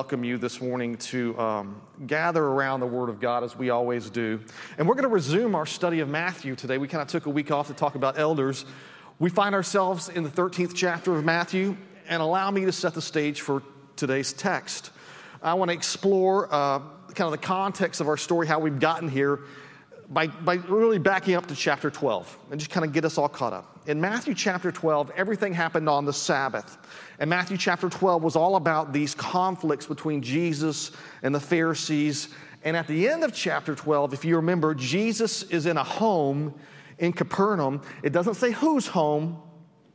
Welcome you this morning to um, gather around the Word of God as we always do. And we're going to resume our study of Matthew today. We kind of took a week off to talk about elders. We find ourselves in the 13th chapter of Matthew, and allow me to set the stage for today's text. I want to explore uh, kind of the context of our story, how we've gotten here, by, by really backing up to chapter 12 and just kind of get us all caught up. In Matthew chapter 12, everything happened on the Sabbath. And Matthew chapter 12 was all about these conflicts between Jesus and the Pharisees. And at the end of chapter 12, if you remember, Jesus is in a home in Capernaum. It doesn't say whose home,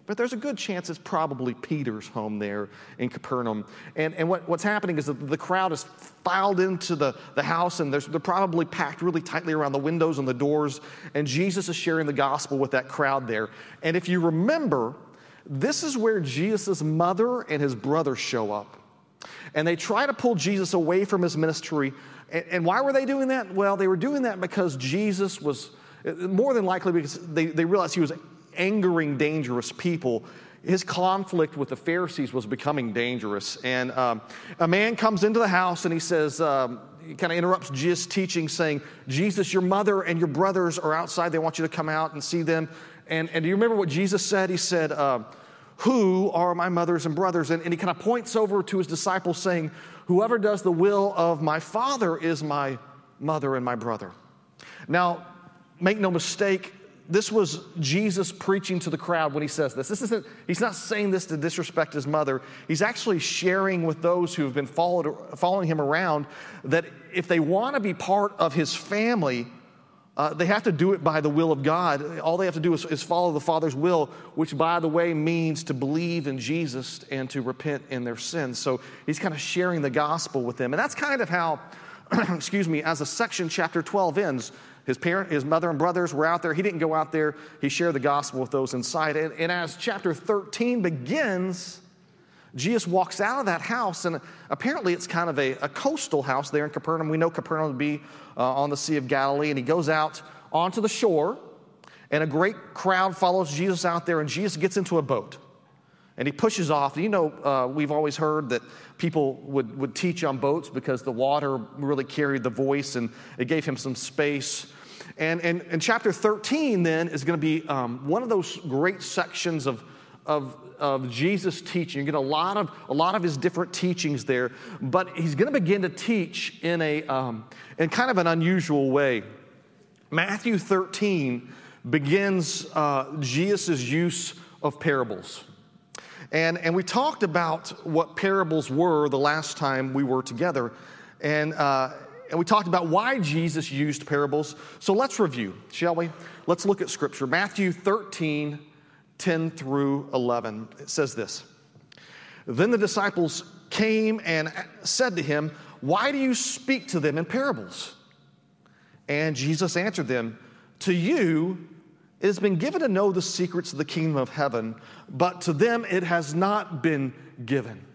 but there's a good chance it's probably Peter's home there in Capernaum. And, and what, what's happening is that the crowd is filed into the, the house and they're probably packed really tightly around the windows and the doors. And Jesus is sharing the gospel with that crowd there. And if you remember, this is where Jesus' mother and his brother show up. And they try to pull Jesus away from his ministry. And, and why were they doing that? Well, they were doing that because Jesus was, more than likely, because they, they realized he was angering dangerous people. His conflict with the Pharisees was becoming dangerous. And um, a man comes into the house and he says, um, he kind of interrupts Jesus' teaching, saying, Jesus, your mother and your brothers are outside. They want you to come out and see them. And, and do you remember what Jesus said? He said, uh, Who are my mothers and brothers? And, and he kind of points over to his disciples, saying, Whoever does the will of my Father is my mother and my brother. Now, make no mistake, this was Jesus preaching to the crowd when he says this. This isn't, he's not saying this to disrespect his mother. He's actually sharing with those who have been followed, following him around that if they want to be part of his family, uh, they have to do it by the will of God. All they have to do is, is, follow the Father's will, which, by the way, means to believe in Jesus and to repent in their sins. So he's kind of sharing the gospel with them. And that's kind of how, excuse me, as a section chapter 12 ends. His parent, his mother and brothers were out there. He didn't go out there. He shared the gospel with those inside. And, and as chapter 13 begins, Jesus walks out of that house, and apparently it's kind of a, a coastal house there in Capernaum. We know Capernaum to be uh, on the Sea of Galilee, and he goes out onto the shore, and a great crowd follows Jesus out there, and Jesus gets into a boat. And he pushes off. You know, uh, we've always heard that people would, would teach on boats because the water really carried the voice and it gave him some space. And, and, and chapter 13 then is going to be um, one of those great sections of, of of Jesus' teaching. You get a lot of, a lot of his different teachings there, but he's going to begin to teach in, a, um, in kind of an unusual way. Matthew 13 begins uh, Jesus' use of parables. And, and we talked about what parables were the last time we were together. And, uh, and we talked about why Jesus used parables. So let's review, shall we? Let's look at scripture. Matthew 13, 10 through 11. It says this Then the disciples came and said to him, Why do you speak to them in parables? And Jesus answered them, To you it has been given to know the secrets of the kingdom of heaven, but to them it has not been given.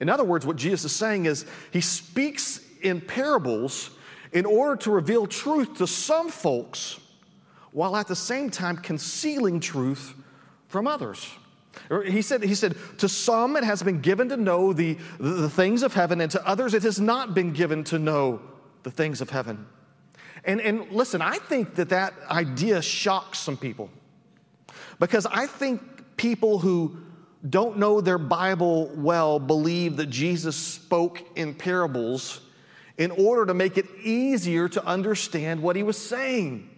In other words, what Jesus is saying is he speaks in parables in order to reveal truth to some folks while at the same time concealing truth from others. He said, he said, To some it has been given to know the, the things of heaven, and to others it has not been given to know the things of heaven. And, and listen, I think that that idea shocks some people because I think people who don't know their Bible well believe that Jesus spoke in parables in order to make it easier to understand what he was saying.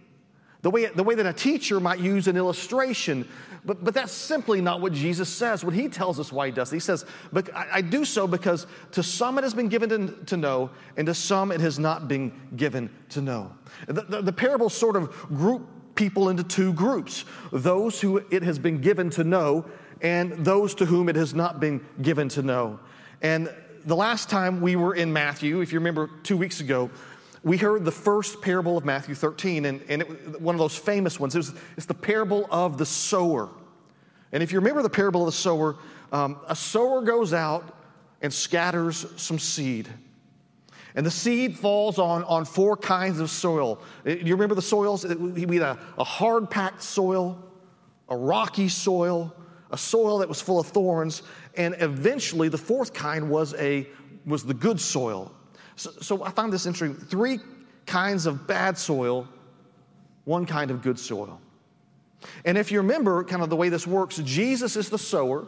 The way, the way that a teacher might use an illustration but, but that's simply not what Jesus says when he tells us why he does it. He says, but I, I do so because to some it has been given to, to, know, and to some it has not been given to know. The, the, the parables sort of group people into two groups those who it has been given to know, and those to whom it has not been given to know. And the last time we were in Matthew, if you remember two weeks ago, we heard the first parable of Matthew 13, and, and it, one of those famous ones. It was, it's the parable of the sower. And if you remember the parable of the sower, um, a sower goes out and scatters some seed. And the seed falls on, on four kinds of soil. Uh, you remember the soils? We had a, a hard packed soil, a rocky soil, a soil that was full of thorns, and eventually the fourth kind was, a, was the good soil. So, so I found this interesting. Three kinds of bad soil, one kind of good soil. And if you remember kind of the way this works, Jesus is the sower,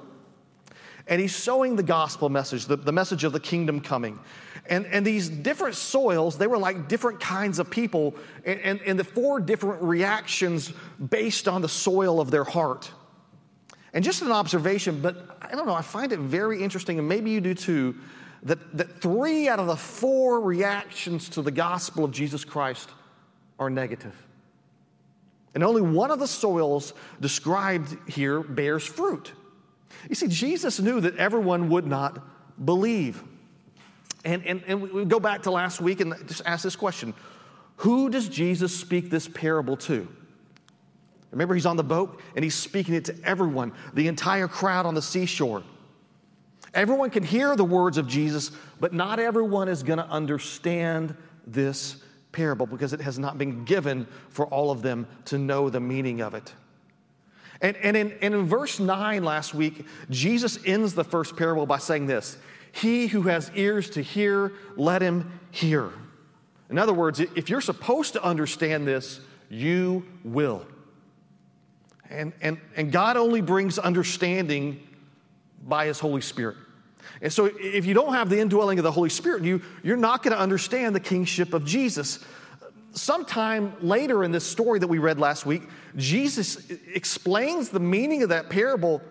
and he's sowing the gospel message, the, the message of the kingdom coming. And, and these different soils, they were like different kinds of people, and, and, and the four different reactions based on the soil of their heart. And just an observation, but I don't know, I find it very interesting, and maybe you do too, that, that three out of the four reactions to the gospel of Jesus Christ are negative. And only one of the soils described here bears fruit. You see, Jesus knew that everyone would not believe. And, and, and we go back to last week and just ask this question Who does Jesus speak this parable to? Remember, he's on the boat and he's speaking it to everyone, the entire crowd on the seashore. Everyone can hear the words of Jesus, but not everyone is going to understand this parable because it has not been given for all of them to know the meaning of it. And, and, in, and in verse 9 last week, Jesus ends the first parable by saying this He who has ears to hear, let him hear. In other words, if you're supposed to understand this, you will. And, and, and God only brings understanding by His Holy Spirit. And so, if you don't have the indwelling of the Holy Spirit, you, you're not going to understand the kingship of Jesus. Sometime later in this story that we read last week, Jesus explains the meaning of that parable,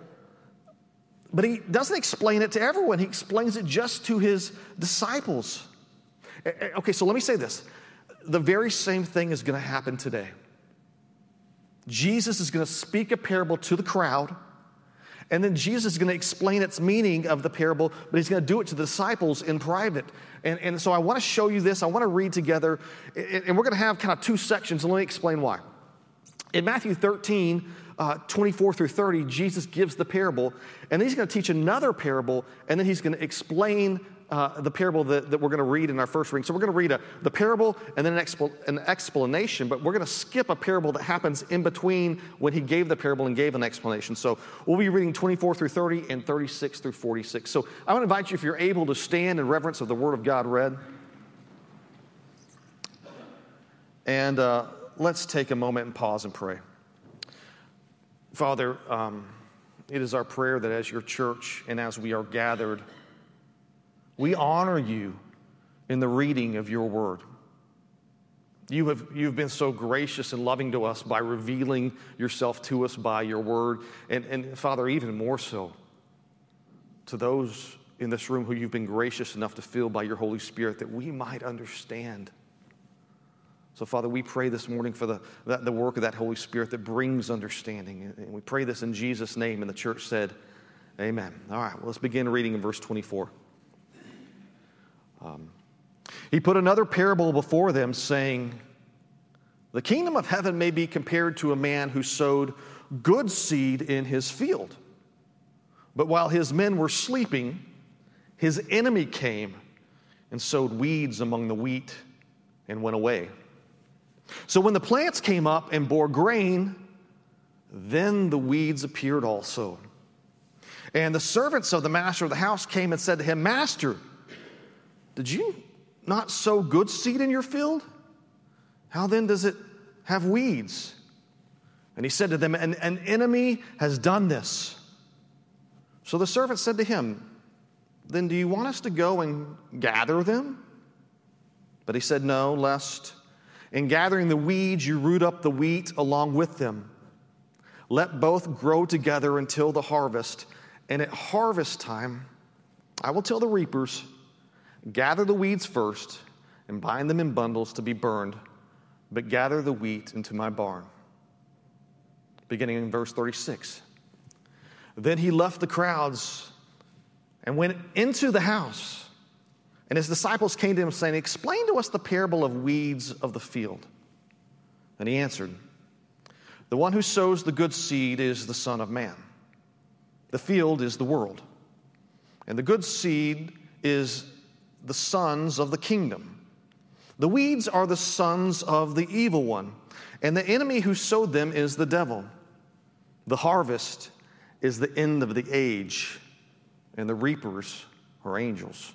but he doesn't explain it to everyone. He explains it just to his disciples. Okay, so let me say this the very same thing is going to happen today. Jesus is going to speak a parable to the crowd and then Jesus is going to explain its meaning of the parable, but he's going to do it to the disciples in private. And, and so I want to show you this. I want to read together, and we're going to have kind of two sections, and let me explain why. In Matthew 13, uh, 24 through 30, Jesus gives the parable, and then he's going to teach another parable, and then he's going to explain uh, the parable that, that we're going to read in our first reading. So we're going to read a, the parable and then an, an explanation, but we're going to skip a parable that happens in between when he gave the parable and gave an explanation. So we'll be reading 24 through 30 and 36 through 46. So I want to invite you, if you're able, to stand in reverence of the Word of God read. And uh, let's take a moment and pause and pray. Father, um, it is our prayer that as your church and as we are gathered, we honor you in the reading of your word. You have you've been so gracious and loving to us by revealing yourself to us by your word. And, and Father, even more so to those in this room who you've been gracious enough to fill by your Holy Spirit that we might understand. So, Father, we pray this morning for the, the work of that Holy Spirit that brings understanding. And we pray this in Jesus' name. And the church said, Amen. All right, well, let's begin reading in verse 24. Um, he put another parable before them, saying, The kingdom of heaven may be compared to a man who sowed good seed in his field. But while his men were sleeping, his enemy came and sowed weeds among the wheat and went away. So when the plants came up and bore grain, then the weeds appeared also. And the servants of the master of the house came and said to him, Master, did you not sow good seed in your field? How then does it have weeds? And he said to them, An, an enemy has done this. So the servant said to him, Then do you want us to go and gather them? But he said, No, lest in gathering the weeds you root up the wheat along with them. Let both grow together until the harvest. And at harvest time, I will tell the reapers, Gather the weeds first and bind them in bundles to be burned, but gather the wheat into my barn. Beginning in verse 36. Then he left the crowds and went into the house. And his disciples came to him saying, Explain to us the parable of weeds of the field. And he answered, The one who sows the good seed is the Son of Man. The field is the world. And the good seed is the sons of the kingdom. The weeds are the sons of the evil one, and the enemy who sowed them is the devil. The harvest is the end of the age, and the reapers are angels.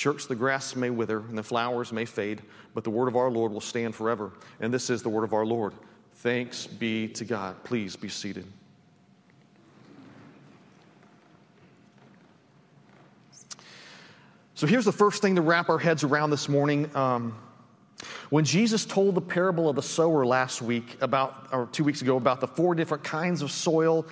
Church, the grass may wither and the flowers may fade, but the word of our Lord will stand forever. And this is the word of our Lord. Thanks be to God. Please be seated. So here's the first thing to wrap our heads around this morning. Um, when Jesus told the parable of the sower last week, about or two weeks ago, about the four different kinds of soil,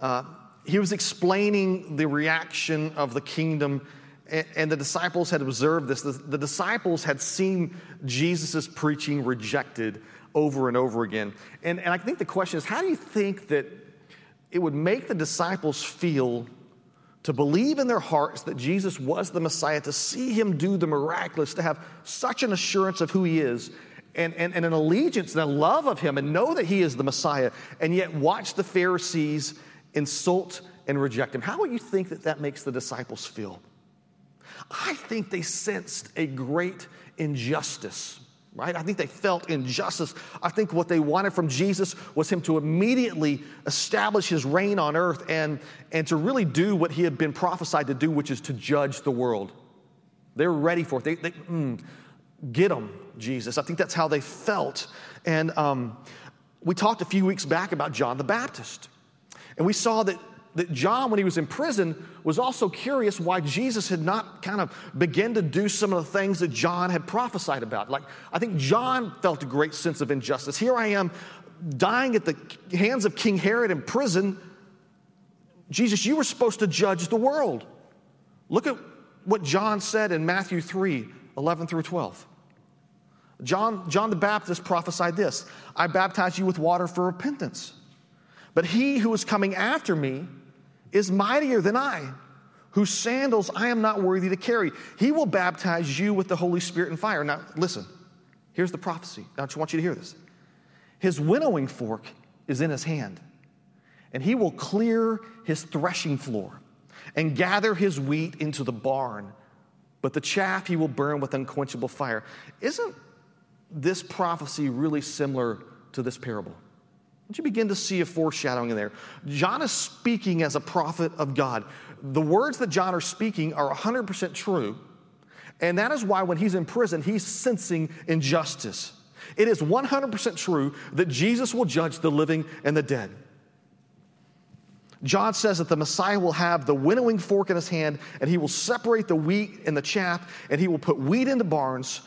uh, he was explaining the reaction of the kingdom, and, the disciples had observed this. The, the disciples had seen Jesus' preaching rejected over and over again. And, and I think the question is how do you think that it would make the disciples feel to believe in their hearts that Jesus was the Messiah, to see him do the miraculous, to have such an assurance of who he is, and, and, and an allegiance and a love of him, and know that he is the Messiah, and yet watch the Pharisees insult and reject him. How would you think that that makes the disciples feel? I think they sensed a great injustice right? I think they felt injustice. I think what they wanted from Jesus was him to immediately establish his reign on earth and, and to really do what he had been prophesied to do, which is to judge the world. They're ready for it. They, they mm, get them, Jesus. I think that's how they felt. And um, we talked a few weeks back about John the Baptist. And we saw that that John, when he was in prison, was also curious why Jesus had not kind of begun to do some of the things that John had prophesied about. Like, I think John felt a great sense of injustice. Here I am dying at the hands of King Herod in prison. Jesus, you were supposed to judge the world. Look at what John said in Matthew 3 11 through 12. John, John the Baptist prophesied this I baptize you with water for repentance. But he who is coming after me, is mightier than I, whose sandals I am not worthy to carry. He will baptize you with the Holy Spirit and fire. Now, listen, here's the prophecy. I just want you to hear this. His winnowing fork is in his hand, and he will clear his threshing floor and gather his wheat into the barn, but the chaff he will burn with unquenchable fire. Isn't this prophecy really similar to this parable? Don't you begin to see a foreshadowing in there? John is speaking as a prophet of God. The words that John is speaking are 100% true. And that is why when he's in prison, he's sensing injustice. It is 100% true that Jesus will judge the living and the dead. John says that the Messiah will have the winnowing fork in his hand, and he will separate the wheat and the chaff, and he will put wheat into barns,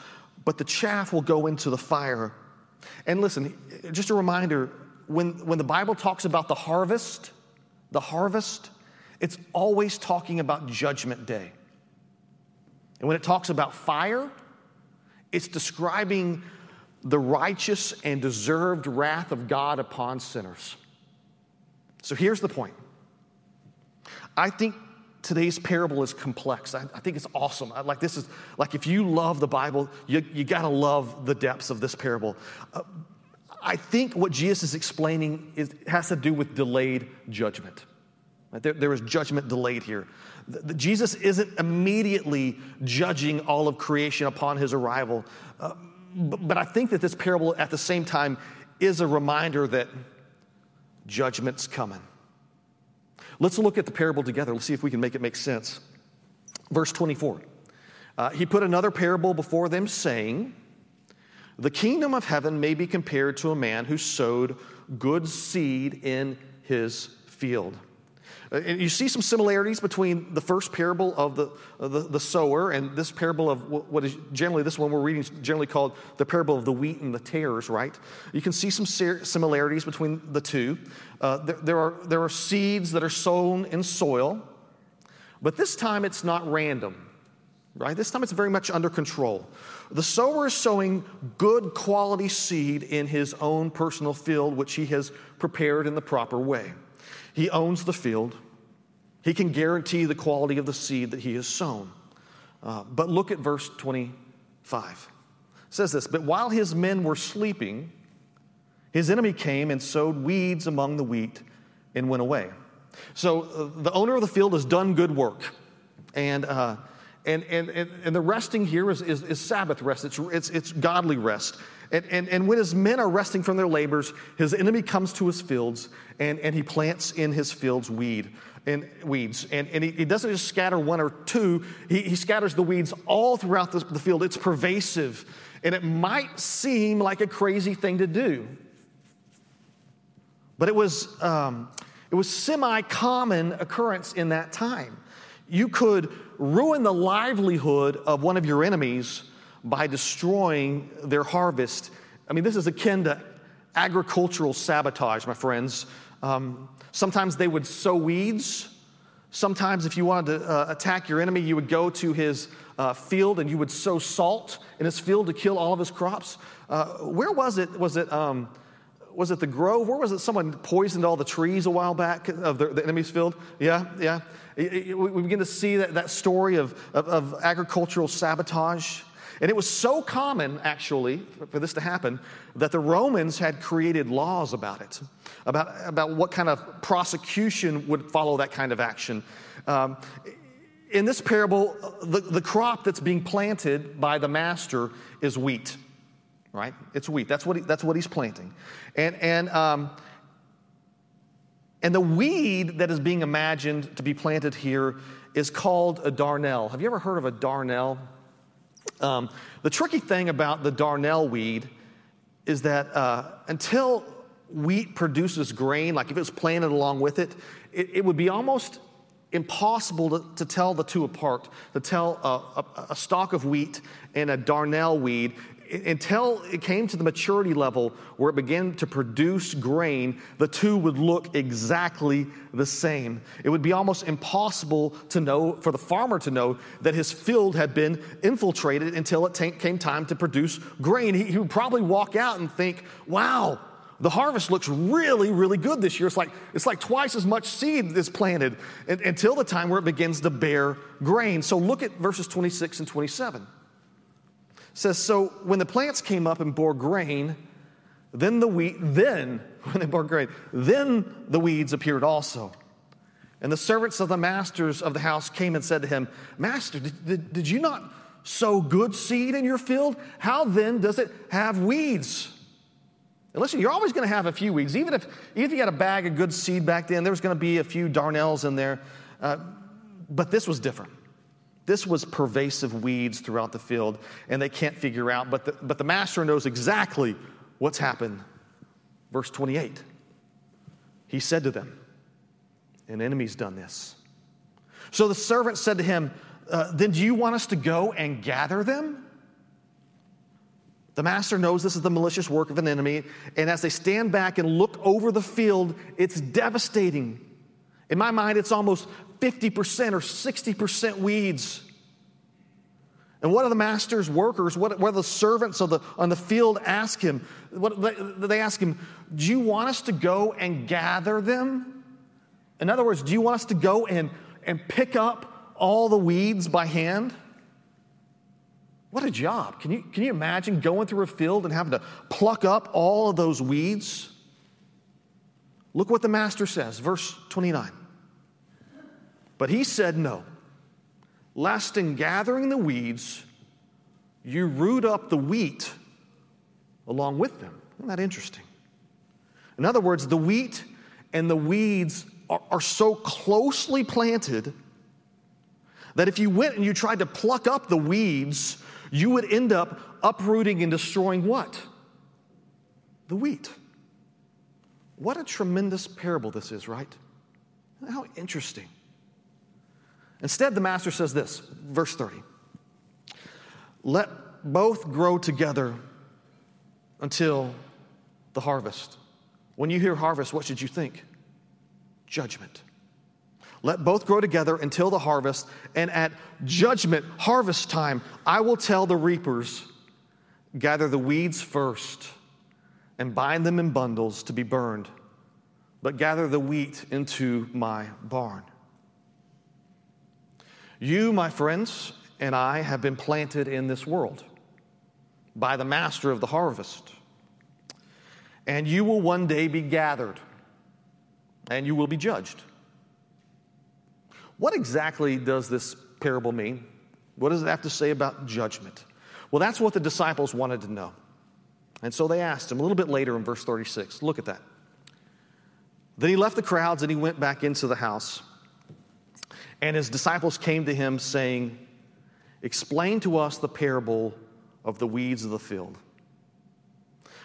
but the chaff will go into the fire. And listen, just a reminder when, when the Bible talks about the harvest, the harvest, it's always talking about judgment day. And when it talks about fire, it's describing the righteous and deserved wrath of God upon sinners. So here's the point. I think today's parable is complex. I, I think it's awesome. I, like this is like if you love the Bible, you, you got to love the depths of this parable. Uh, I think what Jesus is explaining is, has to do with delayed judgment. There, there is judgment delayed here. The, the, Jesus isn't immediately judging all of creation upon his arrival. Uh, but, but I think that this parable at the same time is a reminder that judgment's coming. Let's look at the parable together. Let's see if we can make it make sense. Verse 24. Uh, he put another parable before them, saying, the kingdom of heaven may be compared to a man who sowed good seed in his field. Uh, and you see some similarities between the first parable of the, of the, the, sower and this parable of what is generally, this one we're reading is generally called the parable of the wheat and the tares, right? You can see some similarities between the two. Uh, there, there, are, there are seeds that are sown in soil, but this time it's not random right? This time it's very much under control. The sower is sowing good quality seed in his own personal field, which he has prepared in the proper way. He owns the field, He can guarantee the quality of the seed that he has sown. Uh, but look at verse 25. It says this But while his men were sleeping, his enemy came and sowed weeds among the wheat and went away. So uh, the owner of the field has done good work. And, uh, and, and, and, and, the resting here is, is, is Sabbath rest, it's, it's, it's godly rest. And, and, and when his men are resting from their labors, his enemy comes to his fields and, and he plants in his fields weed and weeds. And, and he, he doesn't just scatter one or two, he, he scatters the weeds all throughout the, the field. It's pervasive. And it might seem like a crazy thing to do. But it was, um, it was semi common occurrence in that time. You could ruin the livelihood of one of your enemies by destroying their harvest. I mean, this is akin to agricultural sabotage, my friends. Um, sometimes they would sow weeds. Sometimes, if you wanted to uh, attack your enemy, you would go to his uh, field and you would sow salt in his field to kill all of his crops. Uh, where was it? Was it, um, was it the Grove? Where was it? Someone poisoned all the trees a while back of the, the enemy's field? Yeah, yeah. We begin to see that, that story of, of, of agricultural sabotage. And it was so common, actually, for this to happen, that the Romans had created laws about it, about, about what kind of prosecution would follow that kind of action. Um, in this parable, the, the crop that's being planted by the master is wheat, right? It's wheat. That's what, he, that's what he's planting. And, and, um, and the weed that is being imagined to be planted here is called a darnel. Have you ever heard of a darnel? Um, the tricky thing about the darnel weed is that uh, until wheat produces grain, like if it was planted along with it, it, it would be almost impossible to, to, tell the two apart, to tell a, a, a, stalk of wheat and a darnel weed until it came to the maturity level where it began to produce grain, the two would look exactly the same. It would be almost impossible to know, for the farmer to know, that his field had been infiltrated until it t- came time to produce grain. He, he would probably walk out and think, wow, the harvest looks really, really good this year. It's like, it's like twice as much seed is planted until the time where it begins to bear grain. So look at verses 26 and 27 says, So when the plants came up and bore grain, then the wheat, then, when they bore grain, then the weeds appeared also. And the servants of the masters of the house came and said to him, Master, did, did, did you not sow good seed in your field? How then does it have weeds? And listen, you're always going to have a few weeds. Even if, even if you had a bag of good seed back then, there was going to be a few darnels in there. Uh, but this was different. This was pervasive weeds throughout the field, and they can't figure out, but the, but the master knows exactly what's happened. Verse 28 He said to them, An enemy's done this. So the servant said to him, uh, Then do you want us to go and gather them? The master knows this is the malicious work of an enemy, and as they stand back and look over the field, it's devastating. In my mind, it's almost 50% or 60% weeds. And what do the master's workers, what, what do the servants of the, on the field ask him? What, they, they ask him, Do you want us to go and gather them? In other words, do you want us to go and, and pick up all the weeds by hand? What a job. Can you, can you imagine going through a field and having to pluck up all of those weeds? Look what the master says, verse 29. But he said, No. Lest in gathering the weeds, you root up the wheat along with them. Isn't that interesting? In other words, the wheat and the weeds are, are so closely planted that if you went and you tried to pluck up the weeds, you would end up uprooting and destroying what? The wheat. What a tremendous parable this is, right? How interesting. Instead, the master says this, verse 30 Let both grow together until the harvest. When you hear harvest, what should you think? Judgment. Let both grow together until the harvest, and at judgment, harvest time, I will tell the reapers gather the weeds first and bind them in bundles to be burned, but gather the wheat into my barn. You, my friends, and I have been planted in this world by the master of the harvest. And you will one day be gathered, and you will be judged. What exactly does this parable mean? What does it have to say about judgment? Well, that's what the disciples wanted to know. And so they asked him a little bit later in verse 36. Look at that. Then he left the crowds and he went back into the house. And his disciples came to him, saying, Explain to us the parable of the weeds of the field.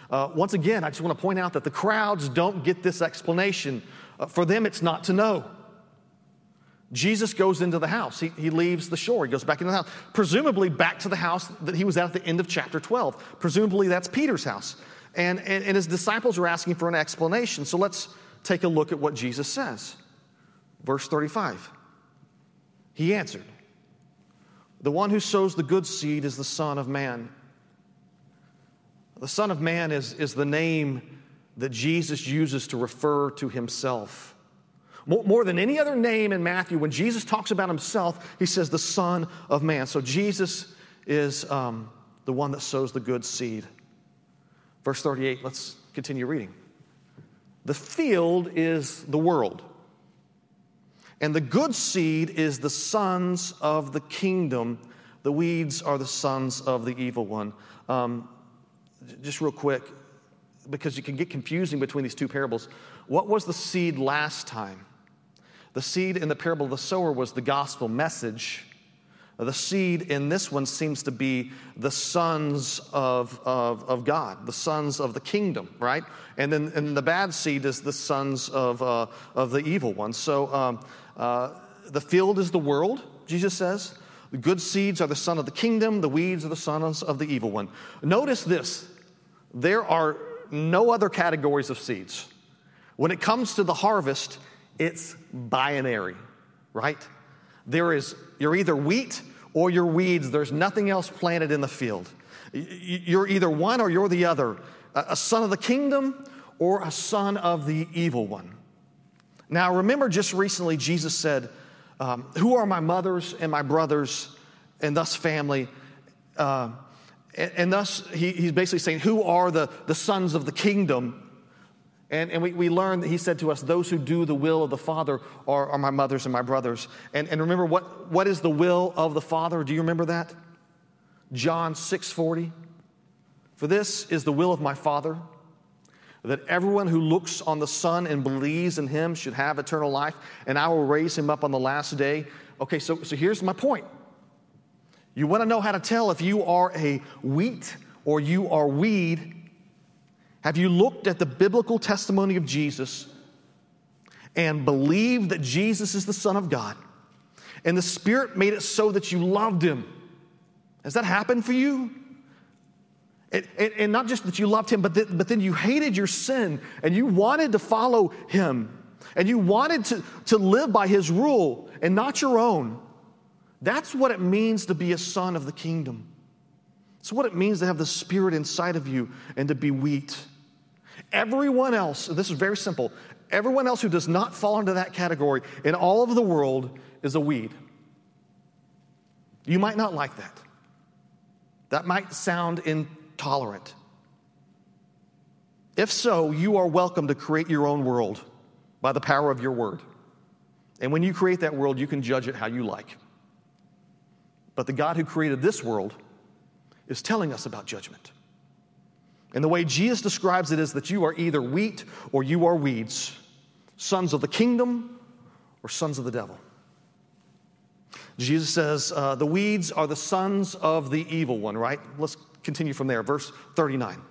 Uh, once again, I just want to point out that the crowds don't get this explanation. Uh, for them, it's not to know. Jesus goes into the house. He, he leaves the shore. He goes back into the house, presumably back to the house that he was at at the end of chapter 12. Presumably, that's Peter's house. And, and, and his disciples are asking for an explanation. So let's take a look at what Jesus says. Verse 35. He answered, The one who sows the good seed is the Son of Man. The Son of Man is, is the name that Jesus uses to refer to himself. More, more than any other name in Matthew, when Jesus talks about himself, he says the Son of Man. So Jesus is um, the one that sows the good seed. Verse 38, let's continue reading. The field is the world. And the good seed is the sons of the kingdom. The weeds are the sons of the evil one. Um, just real quick, because you can get confusing between these two parables. What was the seed last time? The seed in the parable of the sower was the gospel message. The seed in this one seems to be the sons of, of, of God, the sons of the kingdom, right? And then and the bad seed is the sons of, uh, of the evil one. So um, uh, the field is the world, Jesus says. The good seeds are the son of the kingdom, the weeds are the sons of the evil one. Notice this there are no other categories of seeds. When it comes to the harvest, it's binary, right? There is, you're either wheat or you're weeds. There's nothing else planted in the field. You're either one or you're the other a son of the kingdom or a son of the evil one. Now, remember just recently, Jesus said, um, Who are my mothers and my brothers and thus family? Uh, and, and, thus, he, he's basically saying, Who are the, the sons of the kingdom? And, and we, we learned that he said to us, Those who do the will of the Father are, are my mothers and my brothers. And, and remember, what, what is the will of the Father? Do you remember that? John 6 40. For this is the will of my Father, that everyone who looks on the Son and believes in him should have eternal life, and I will raise him up on the last day. Okay, so, so here's my point. You want to know how to tell if you are a wheat or you are weed have you looked at the biblical testimony of Jesus and believed that Jesus is the Son of God? And the Spirit made it so that you loved Him. Has that happened for you? And, and, and not just that you loved Him, but, but then you hated your sin and you wanted to follow Him and you wanted to, to live by His rule and not your own. That's what it means to be a son of the kingdom. It's what it means to have the Spirit inside of you and to be wheat. Everyone else, this is very simple, everyone else who does not fall into that category in all of the world is a weed. You might not like that. That might sound intolerant. If so, you are welcome to create your own world by the power of your word. And when you create that world, you can judge it how you like. But the God who created this world is telling us about judgment. And the way Jesus describes it is that you are either wheat or you are weeds, sons of the kingdom or sons of the devil. Jesus says, uh, the weeds are the sons of the evil one, right? Let's continue from there. Verse 39.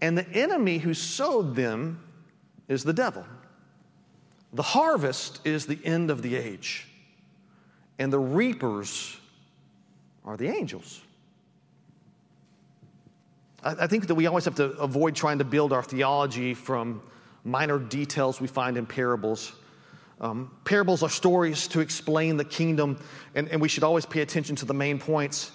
And the enemy who sowed them is the devil. The harvest is the end of the age, and the reapers are the angels. I think that we always have to avoid trying to build our theology from minor details we find in parables. Um, parables are stories to explain the kingdom, and, and, we should always pay attention to the main points.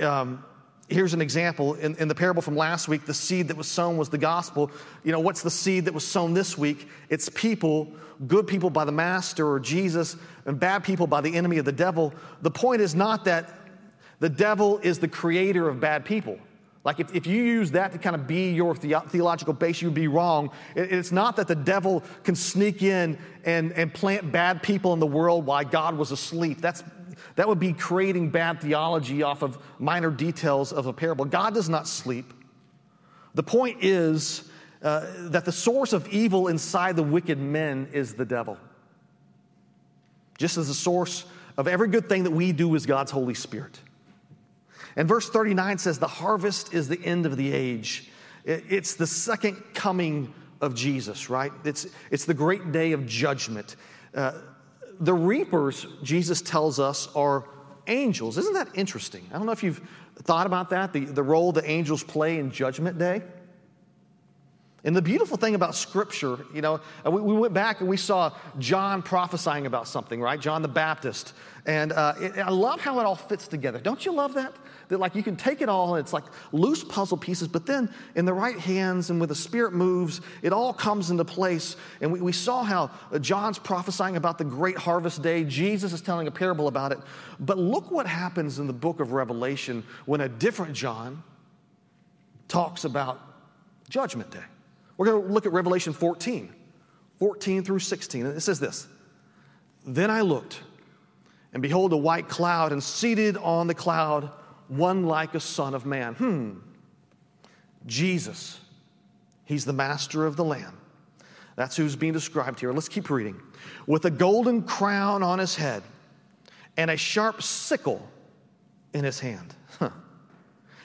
Um, here's an example. In, in, the parable from last week the seed that was sown was the gospel. You know what's the seed that was sown this week? It's people good people by the master or jesus and bad people by the enemy of the devil. The point is not that the devil is the creator of bad people. Like, if, if you use that to kind of be your the- theological base, you'd be wrong. It, it's not that the devil can sneak in and, and plant bad people in the world while God was asleep. That's, that would be creating bad theology off of minor details of a parable. God does not sleep. The point is uh, that the source of evil inside the wicked men is the devil. Just as the source of every good thing that we do is God's Holy Spirit. And verse 39 says, The harvest is the end of the age. It's the second coming of Jesus, right? It's, it's the great day of judgment. Uh, the reapers, Jesus tells us, are angels. Isn't that interesting? I don't know if you've thought about that, the, the role the angels play in Judgment Day. And the beautiful thing about Scripture, you know, we, we, went back and we saw John prophesying about something, right? John the Baptist. And uh, it, I love how it all fits together. Don't you love that? That, like, you can take it all and it's like loose puzzle pieces, but then in the right hands and with the Spirit moves, it all comes into place. And we, we saw how uh, John's prophesying about the great harvest day. Jesus is telling a parable about it. But look what happens in the book of Revelation when a different John talks about Judgment Day. We're going to look at Revelation 14, 14 through 16. And it says this Then I looked, and behold, a white cloud, and seated on the cloud, one like a son of man. Hmm. Jesus. He's the master of the Lamb. That's who's being described here. Let's keep reading. With a golden crown on his head and a sharp sickle in his hand.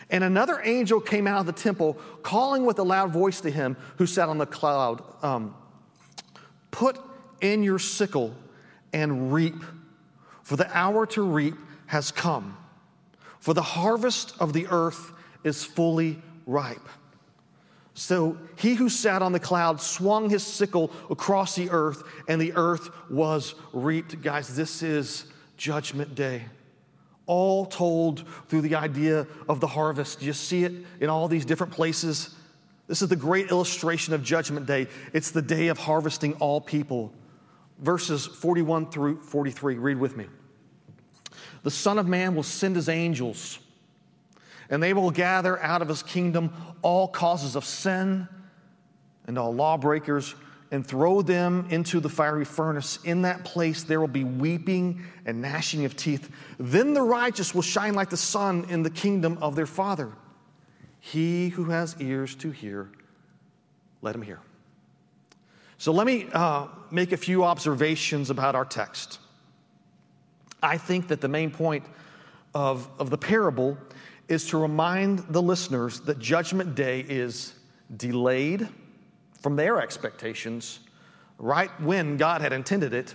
And another angel came out of the temple, calling with a loud voice to him who sat on the cloud um, Put in your sickle and reap, for the hour to reap has come, for the harvest of the earth is fully ripe. So he who sat on the cloud swung his sickle across the earth, and the earth was reaped. Guys, this is Judgment Day all told through the idea of the harvest. You see it in all these different places. This is the great illustration of Judgment Day. It's the day of harvesting all people. Verses 41 through 43, read with me. The Son of Man will send his angels, and they will gather out of his kingdom all causes of sin and all lawbreakers and throw them into the fiery furnace. In that place there will be weeping and gnashing of teeth. Then the righteous will shine like the sun in the kingdom of their Father. He who has ears to hear, let him hear. So let me uh, make a few observations about our text. I think that the main point of, of the parable is to remind the listeners that Judgment Day is delayed from their expectations right when God had intended it,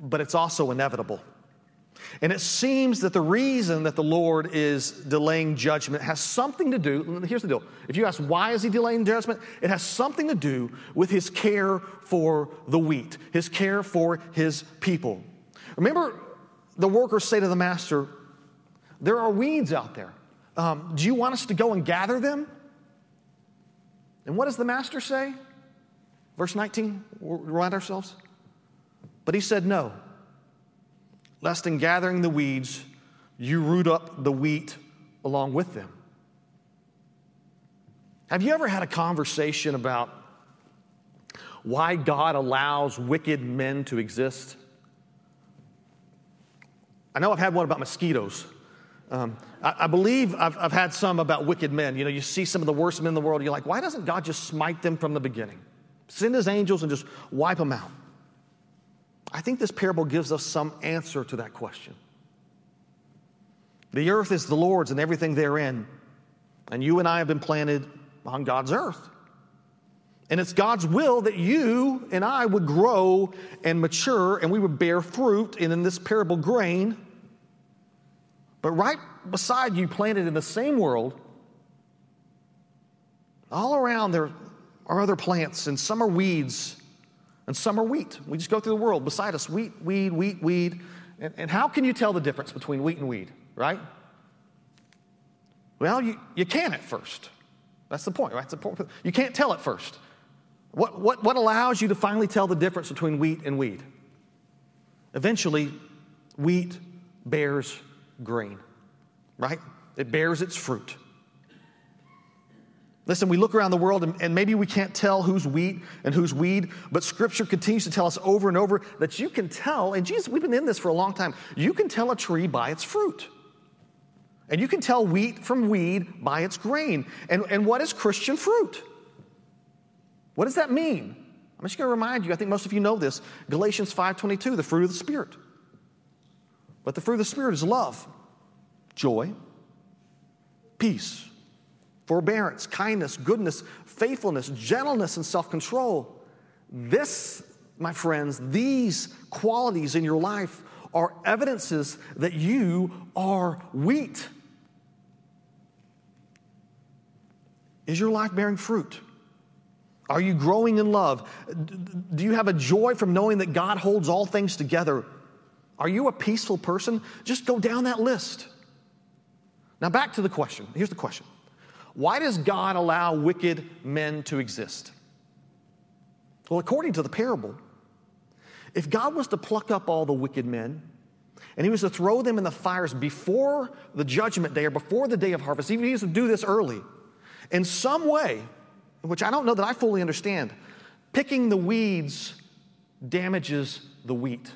but it's also inevitable. And it seems that the reason that the Lord is delaying judgment has something to do. Here's the deal. If you ask why is he delaying judgment, it has something to do with his care for the wheat, his care for his people. Remember, the workers say to the master, There are weeds out there. Um, do you want us to go and gather them? And what does the master say? Verse 19, remind ourselves. But he said, No, lest in gathering the weeds, you root up the wheat along with them. Have you ever had a conversation about why God allows wicked men to exist? I know I've had one about mosquitoes. Um, I, I, believe I've, I've had some about wicked men. You know, you see some of the worst men in the world, you're like, why doesn't God just smite them from the beginning? Send his angels and just wipe them out. I think this parable gives us some answer to that question. The earth is the Lord's and everything therein, and you and I have been planted on God's earth. And it's God's will that you and I would grow and mature and we would bear fruit, and in this parable, grain. But right beside you, planted in the same world, all around there are other plants, and some are weeds, and some are wheat. We just go through the world beside us wheat, weed, wheat, weed. And, and how can you tell the difference between wheat and weed, right? Well, you, you can at first. That's the point. That's the point. You can't tell at first. What, what, what allows you to finally tell the difference between wheat and weed? Eventually, wheat bears grain, right? It bears its fruit. Listen, we look around the world and, and, maybe we can't tell who's wheat and who's weed, but Scripture continues to tell us over and over that you can tell, and Jesus, we've been in this for a long time, you can tell a tree by its fruit. And you can tell wheat from weed by its grain. And, and what is Christian fruit? What does that mean? I'm just going to remind you, I think most of you know this. Galatians 5:22, the fruit of the Spirit. But the fruit of the Spirit is love, joy, peace, forbearance, kindness, goodness, faithfulness, gentleness, and self control. This, my friends, these qualities in your life are evidences that you are wheat. Is your life bearing fruit? Are you growing in love? Do you have a joy from knowing that God holds all things together? Are you a peaceful person? Just go down that list. Now, back to the question. Here's the question why does God allow wicked men to exist? Well, according to the parable, if God was to pluck up all the wicked men and he was to throw them in the fires before the judgment day or before the day of harvest, even if he was to do this early, in some way, which I don't know that I fully understand, picking the weeds damages the wheat.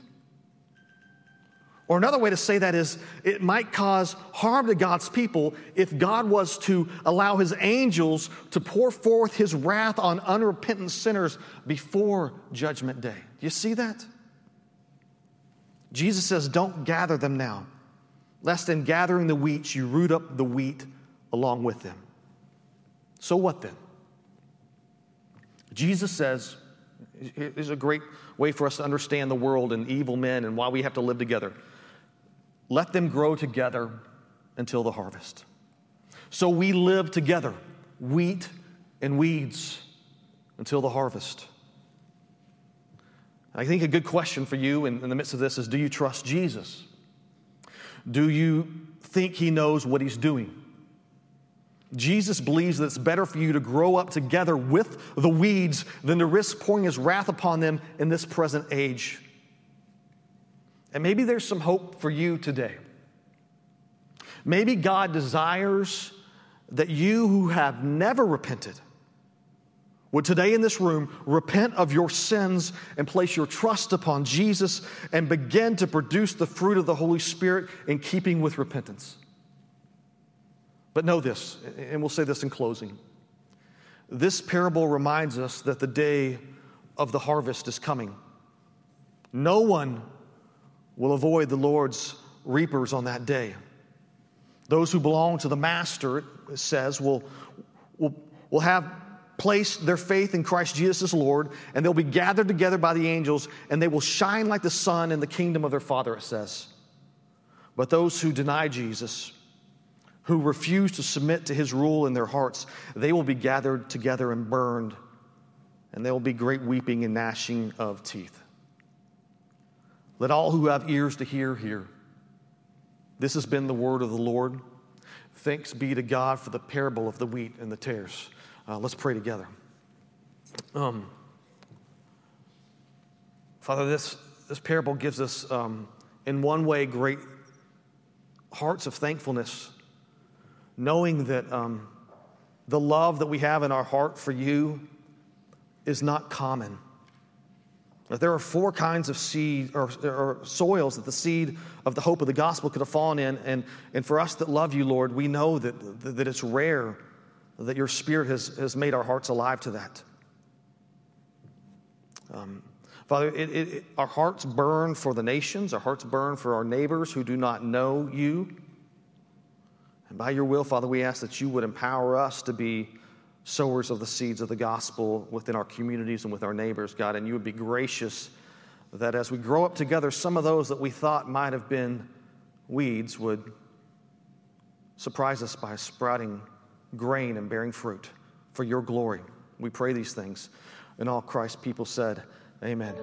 Or another way to say that is it might cause harm to God's people if God was to allow his angels to pour forth his wrath on unrepentant sinners before judgment day. Do you see that? Jesus says, Don't gather them now, lest in gathering the wheat you root up the wheat along with them. So what then? Jesus says, is a great way for us to understand the world and evil men and why we have to live together. Let them grow together until the harvest. So we live together, wheat and weeds, until the harvest. I think a good question for you in, in the midst of this is do you trust Jesus? Do you think he knows what he's doing? Jesus believes that it's better for you to grow up together with the weeds than to risk pouring his wrath upon them in this present age. And maybe there's some hope for you today. Maybe God desires that you who have never repented would today in this room repent of your sins and place your trust upon Jesus and begin to produce the fruit of the Holy Spirit in keeping with repentance. But know this, and we'll say this in closing. This parable reminds us that the day of the harvest is coming. No one will avoid the Lord's reapers on that day. Those who belong to the Master, it says, will, will, will have placed their faith in Christ Jesus as Lord, and they'll be gathered together by the angels, and they will shine like the sun in the kingdom of their Father, it says. But those who deny Jesus, who refuse to submit to his rule in their hearts, they will be gathered together and burned, and there will be great weeping and gnashing of teeth. Let all who have ears to hear hear. This has been the word of the Lord. Thanks be to God for the parable of the wheat and the tares. Uh, let's pray together. Um, Father, this, this parable gives us, um, in one way, great hearts of thankfulness, knowing that um, the love that we have in our heart for you is not common. There are four kinds of seed or, or, soils that the seed of the hope of the gospel could have fallen in. And, and for us that love you, Lord, we know that, that it's rare that your spirit has, has made our hearts alive to that. Um, Father, it, it, it, our hearts burn for the nations, our hearts burn for our neighbors who do not know you. And by your will, Father, we ask that you would empower us to be sowers of the seeds of the gospel within our communities and with our neighbors, God. And you would be gracious that as we grow up together, some of those that we thought might have been weeds would surprise us by sprouting grain and bearing fruit for your glory. We pray these things. And all Christ people said, Amen.